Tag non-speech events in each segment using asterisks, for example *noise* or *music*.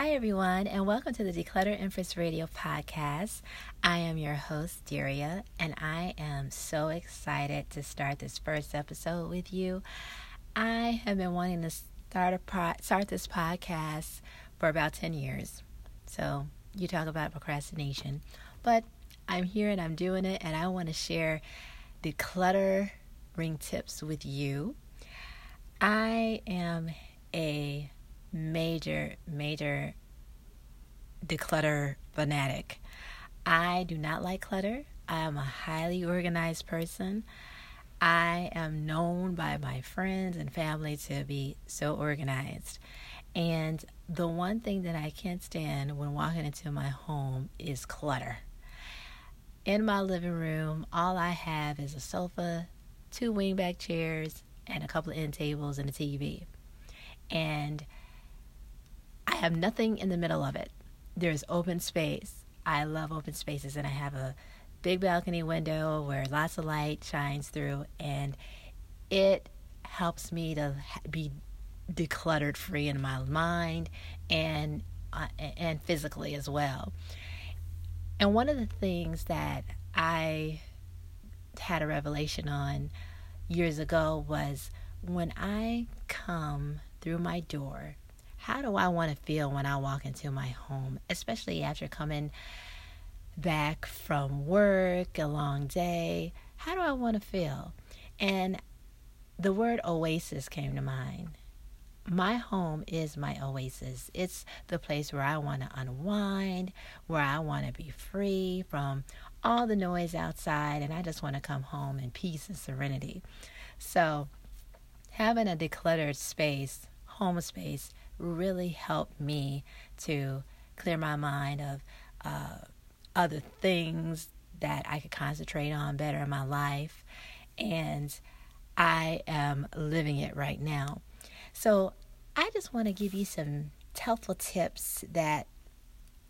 Hi, everyone, and welcome to the Declutter Empress Radio podcast. I am your host, Daria, and I am so excited to start this first episode with you. I have been wanting to start a pro- start this podcast for about 10 years. So, you talk about procrastination, but I'm here and I'm doing it, and I want to share declutter ring tips with you. I am a major, major declutter fanatic. I do not like clutter. I am a highly organized person. I am known by my friends and family to be so organized. And the one thing that I can't stand when walking into my home is clutter. In my living room, all I have is a sofa, two wingback chairs, and a couple of end tables and a TV. And have nothing in the middle of it. There's open space. I love open spaces, and I have a big balcony window where lots of light shines through, and it helps me to be decluttered free in my mind and uh, and physically as well. And one of the things that I had a revelation on years ago was when I come through my door how do I want to feel when I walk into my home, especially after coming back from work, a long day? How do I want to feel? And the word oasis came to mind. My home is my oasis. It's the place where I want to unwind, where I want to be free from all the noise outside, and I just want to come home in peace and serenity. So, having a decluttered space, home space, really helped me to clear my mind of uh, other things that I could concentrate on better in my life. And I am living it right now. So I just want to give you some helpful tips that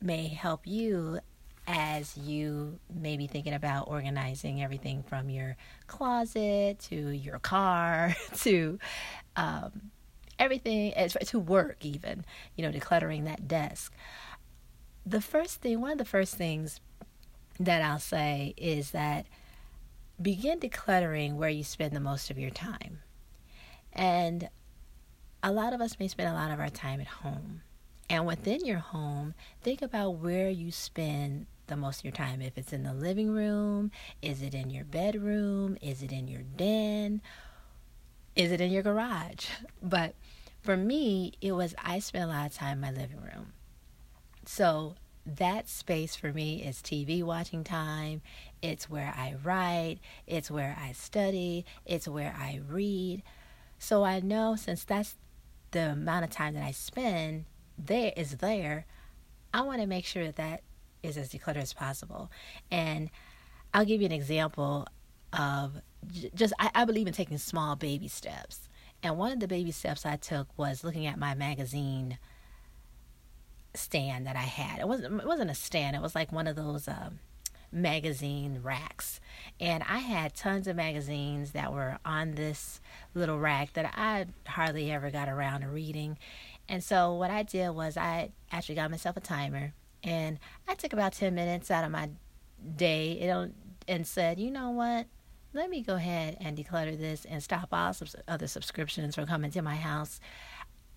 may help you as you may be thinking about organizing everything from your closet to your car *laughs* to um, everything to work even you know decluttering that desk. The first thing one of the first things that i'll say is that begin decluttering where you spend the most of your time. And a lot of us may spend a lot of our time at home. And within your home think about where you spend the most of your time. If it's in the living room is it in your bedroom is it in your den is it in your garage? But for me, it was I spent a lot of time in my living room. So that space for me is TV watching time. It's where I write. It's where I study. It's where I read. So I know since that's the amount of time that I spend there is there, I want to make sure that that is as decluttered as possible. And I'll give you an example of just I, I believe in taking small baby steps. And one of the baby steps I took was looking at my magazine stand that I had. It wasn't it wasn't a stand. It was like one of those um, magazine racks. And I had tons of magazines that were on this little rack that I hardly ever got around to reading. And so what I did was I actually got myself a timer and I took about 10 minutes out of my day and said, "You know what? Let me go ahead and declutter this and stop all sub- other subscriptions from coming to my house.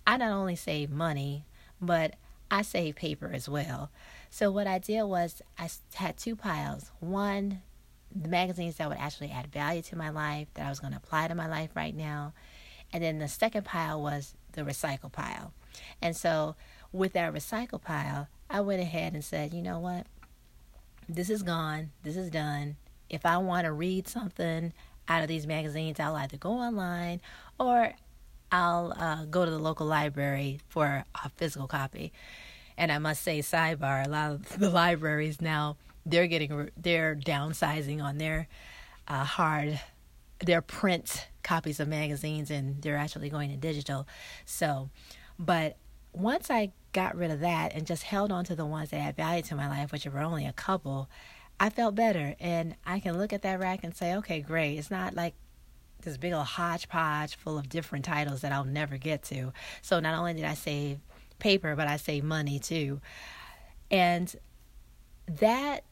I not only save money, but I save paper as well. So what I did was I had two piles. One, the magazines that would actually add value to my life that I was going to apply to my life right now. And then the second pile was the recycle pile. And so with that recycle pile, I went ahead and said, you know what? This is gone. This is done if I want to read something out of these magazines, I'll either go online or I'll uh, go to the local library for a physical copy. And I must say, sidebar: a lot of *laughs* the libraries now they're getting they're downsizing on their uh, hard their print copies of magazines, and they're actually going to digital. So, but once I got rid of that and just held on to the ones that had value to my life, which were only a couple, I felt better. And I can look at that rack and say, okay, great. It's not like this big old hodgepodge full of different titles that I'll never get to. So not only did I save paper, but I saved money too. And that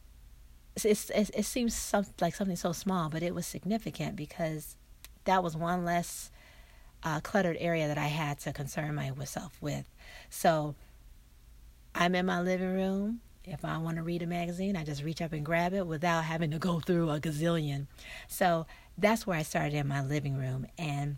it, it, it seems some, like something so small, but it was significant because that was one less uh, cluttered area that I had to concern myself with. So I'm in my living room. If I want to read a magazine, I just reach up and grab it without having to go *laughs* through a gazillion. So that's where I started in my living room. And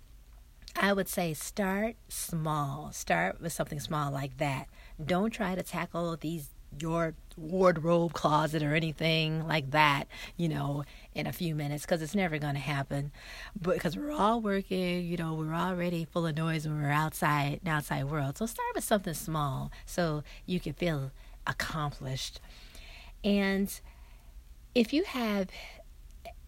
I would say start small. Start with something small like that. Don't try to tackle these your wardrobe closet or anything like that, you know, in a few minutes because it's never going to happen. But because we're all working, you know, we're already full of noise when we're outside, the outside world. So start with something small so you can feel accomplished. And if you have,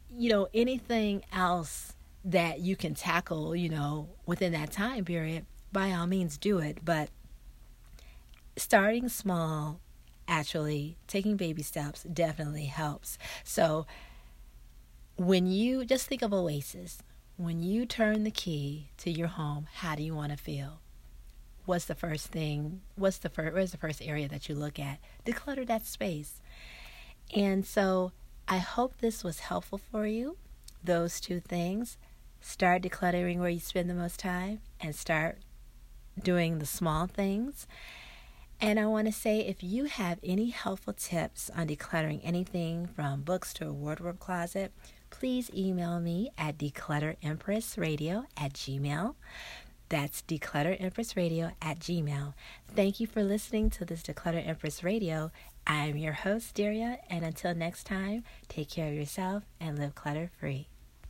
you know, anything else that you can tackle, you know, within that time period, by all means do it. But starting small actually taking baby steps definitely helps. So when you just think of Oasis, when you turn the key to your home, how do you want to feel? What's the first thing? What's the first? Where's the first area that you look at? Declutter that space. And so I hope this was helpful for you. Those two things. Start decluttering where you spend the most time and start doing the small things. And I want to say if you have any helpful tips on decluttering anything from books to a wardrobe closet, please email me at declutterempressradio at gmail. That's declutterempressradio at gmail. Thank you for listening to this Declutter Empress Radio. I am your host, Daria, and until next time, take care of yourself and live clutter free.